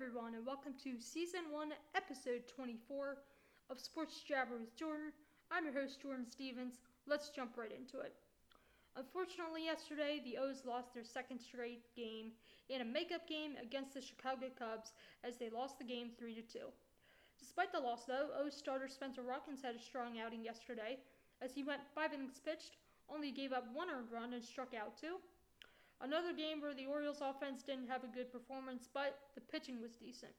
everyone, and welcome to Season 1, Episode 24 of Sports Jabber with Jordyn. I'm your host, Jordyn Stevens. Let's jump right into it. Unfortunately, yesterday, the O's lost their second straight game in a makeup game against the Chicago Cubs as they lost the game 3 2. Despite the loss, though, O's starter Spenser Watkins had a strong outing yesterday as he went five innings pitched, only gave up one earned run, and struck out two. Another game where the Orioles offense didn't have a good performance, but the pitching was decent.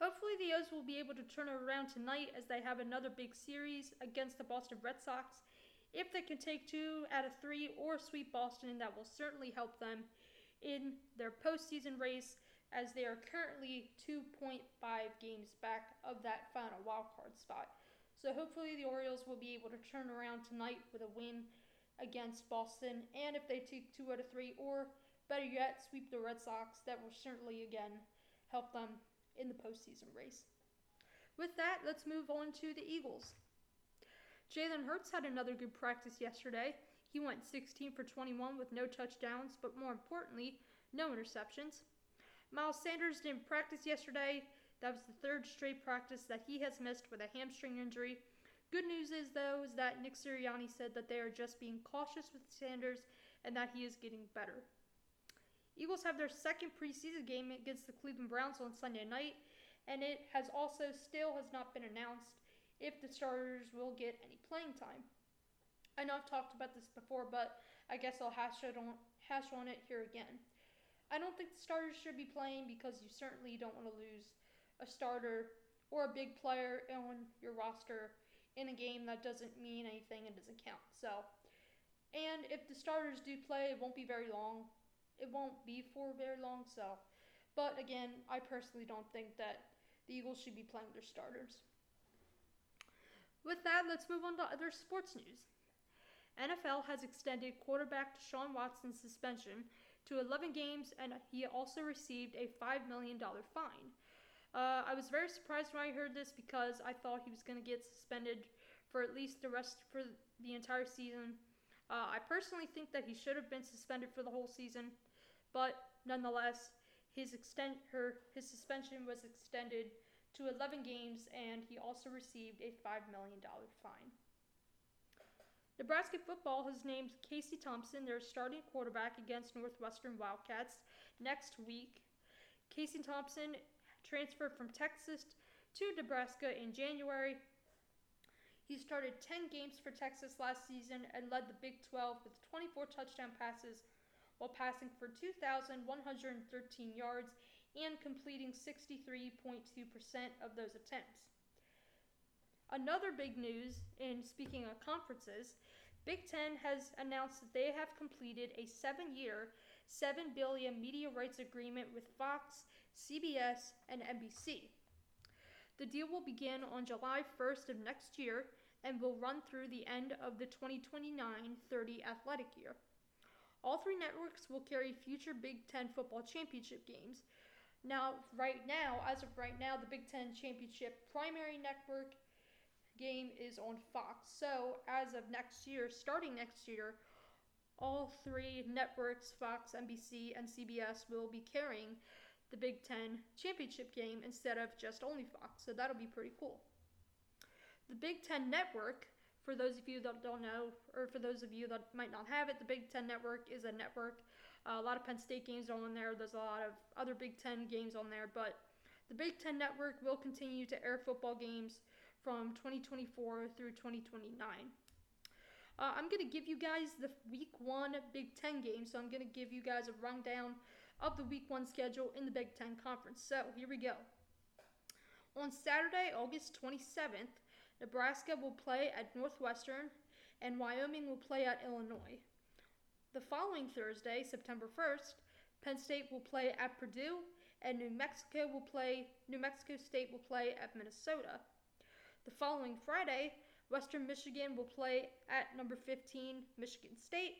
Hopefully, the O's will be able to turn it around tonight as they have another big series against the Boston Red Sox. If they can take two out of three or sweep Boston, that will certainly help them in their postseason race as they are currently 2.5 games back of that final wildcard spot. So hopefully the Orioles will be able to turn around tonight with a win against Boston, and if they take two out of three, or better yet, sweep the Red Sox, that will certainly again help them in the postseason race. With that, let's move on to the Eagles. Jalen Hurts had another good practice yesterday. He went 16 for 21 with no touchdowns, but more importantly, no interceptions. Miles Sanders didn't practice yesterday. That was the third straight practice that he has missed with a hamstring injury. Good news is, though, is that Nick Sirianni said that they are just being cautious with Sanders and that he is getting better. Eagles have their second preseason game against the Cleveland Browns on Sunday night, and it has also still has not been announced if the starters will get any playing time. I know I've talked about this before, but I guess I'll hash it on hash on it here again. I don't think the starters should be playing because you certainly don't want to lose a starter or a big player on your roster in a game that doesn't mean anything and doesn't count. So, and if the starters do play, it won't be very long. It won't be for very long. So, but again, I personally don't think that the Eagles should be playing their starters. With that, let's move on to other sports news. NFL has extended quarterback Deshaun Watson's suspension to 11 games, and he also received a $5 million fine. Uh, I was very surprised when I heard this because I thought he was going to get suspended for at least the rest for the entire season. Uh, I personally think that he should have been suspended for the whole season, but nonetheless, his extent her his suspension was extended to 11 games, and he also received a five million dollar fine. Nebraska football has named Casey Thompson their starting quarterback against Northwestern Wildcats next week. Casey Thompson transferred from Texas to Nebraska in January. He started 10 games for Texas last season and led the Big 12 with 24 touchdown passes while passing for 2,113 yards and completing 63.2% of those attempts. Another big news in speaking of conferences, Big Ten has announced that they have completed a seven year, 7 billion media rights agreement with Fox, CBS, and NBC. The deal will begin on July 1st of next year and will run through the end of the 2029 30 athletic year. All three networks will carry future Big Ten football championship games. Now, right now, as of right now, the Big Ten championship primary network game is on Fox. So, as of next year, starting next year, all three networks, Fox, NBC, and CBS, will be carrying the Big Ten championship game instead of just only Fox. So, that'll be pretty cool. The Big Ten network, for those of you that don't know, or for those of you that might not have it, the Big Ten network is a network. Uh, a lot of Penn State games are on there. There's a lot of other Big Ten games on there, but the Big Ten network will continue to air football games from 2024 through 2029. Uh, I'm going to give you guys the week one Big Ten game, so I'm going to give you guys a rundown of the week one schedule in the Big Ten Conference. So here we go. On Saturday, August 27th, Nebraska will play at Northwestern and Wyoming will play at Illinois. The following Thursday, September 1st, Penn State will play at Purdue and New Mexico will play New Mexico State will play at Minnesota. The following Friday, Western Michigan will play at number 15 Michigan State,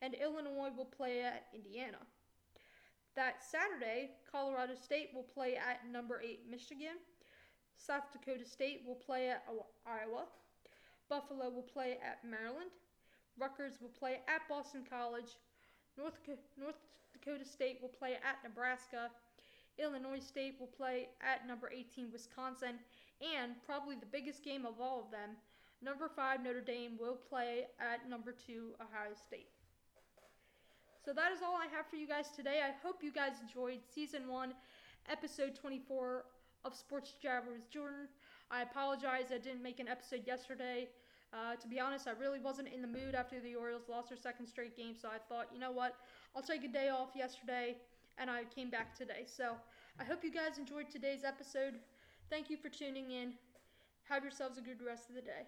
and Illinois will play at Indiana. That Saturday, Colorado State will play at number 8 Michigan, South Dakota State will play at Iowa, Buffalo will play at Maryland, Rutgers will play at Boston College, North, North Dakota State will play at Nebraska, Illinois State will play at number 18 Wisconsin, and probably the biggest game of all of them, number 5 Notre Dame will play at number 2 Ohio State. So that is all I have for you guys today. I hope you guys enjoyed season 1, episode 24 of Sports Jabbers Jordyn. I apologize I didn't make an episode yesterday. Uh, to be honest, I really wasn't in the mood after the Orioles lost their second straight game, so I thought, you know what, I'll take a day off yesterday, and I came back today. So I hope you guys enjoyed today's episode. Thank you for tuning in. Have yourselves a good rest of the day.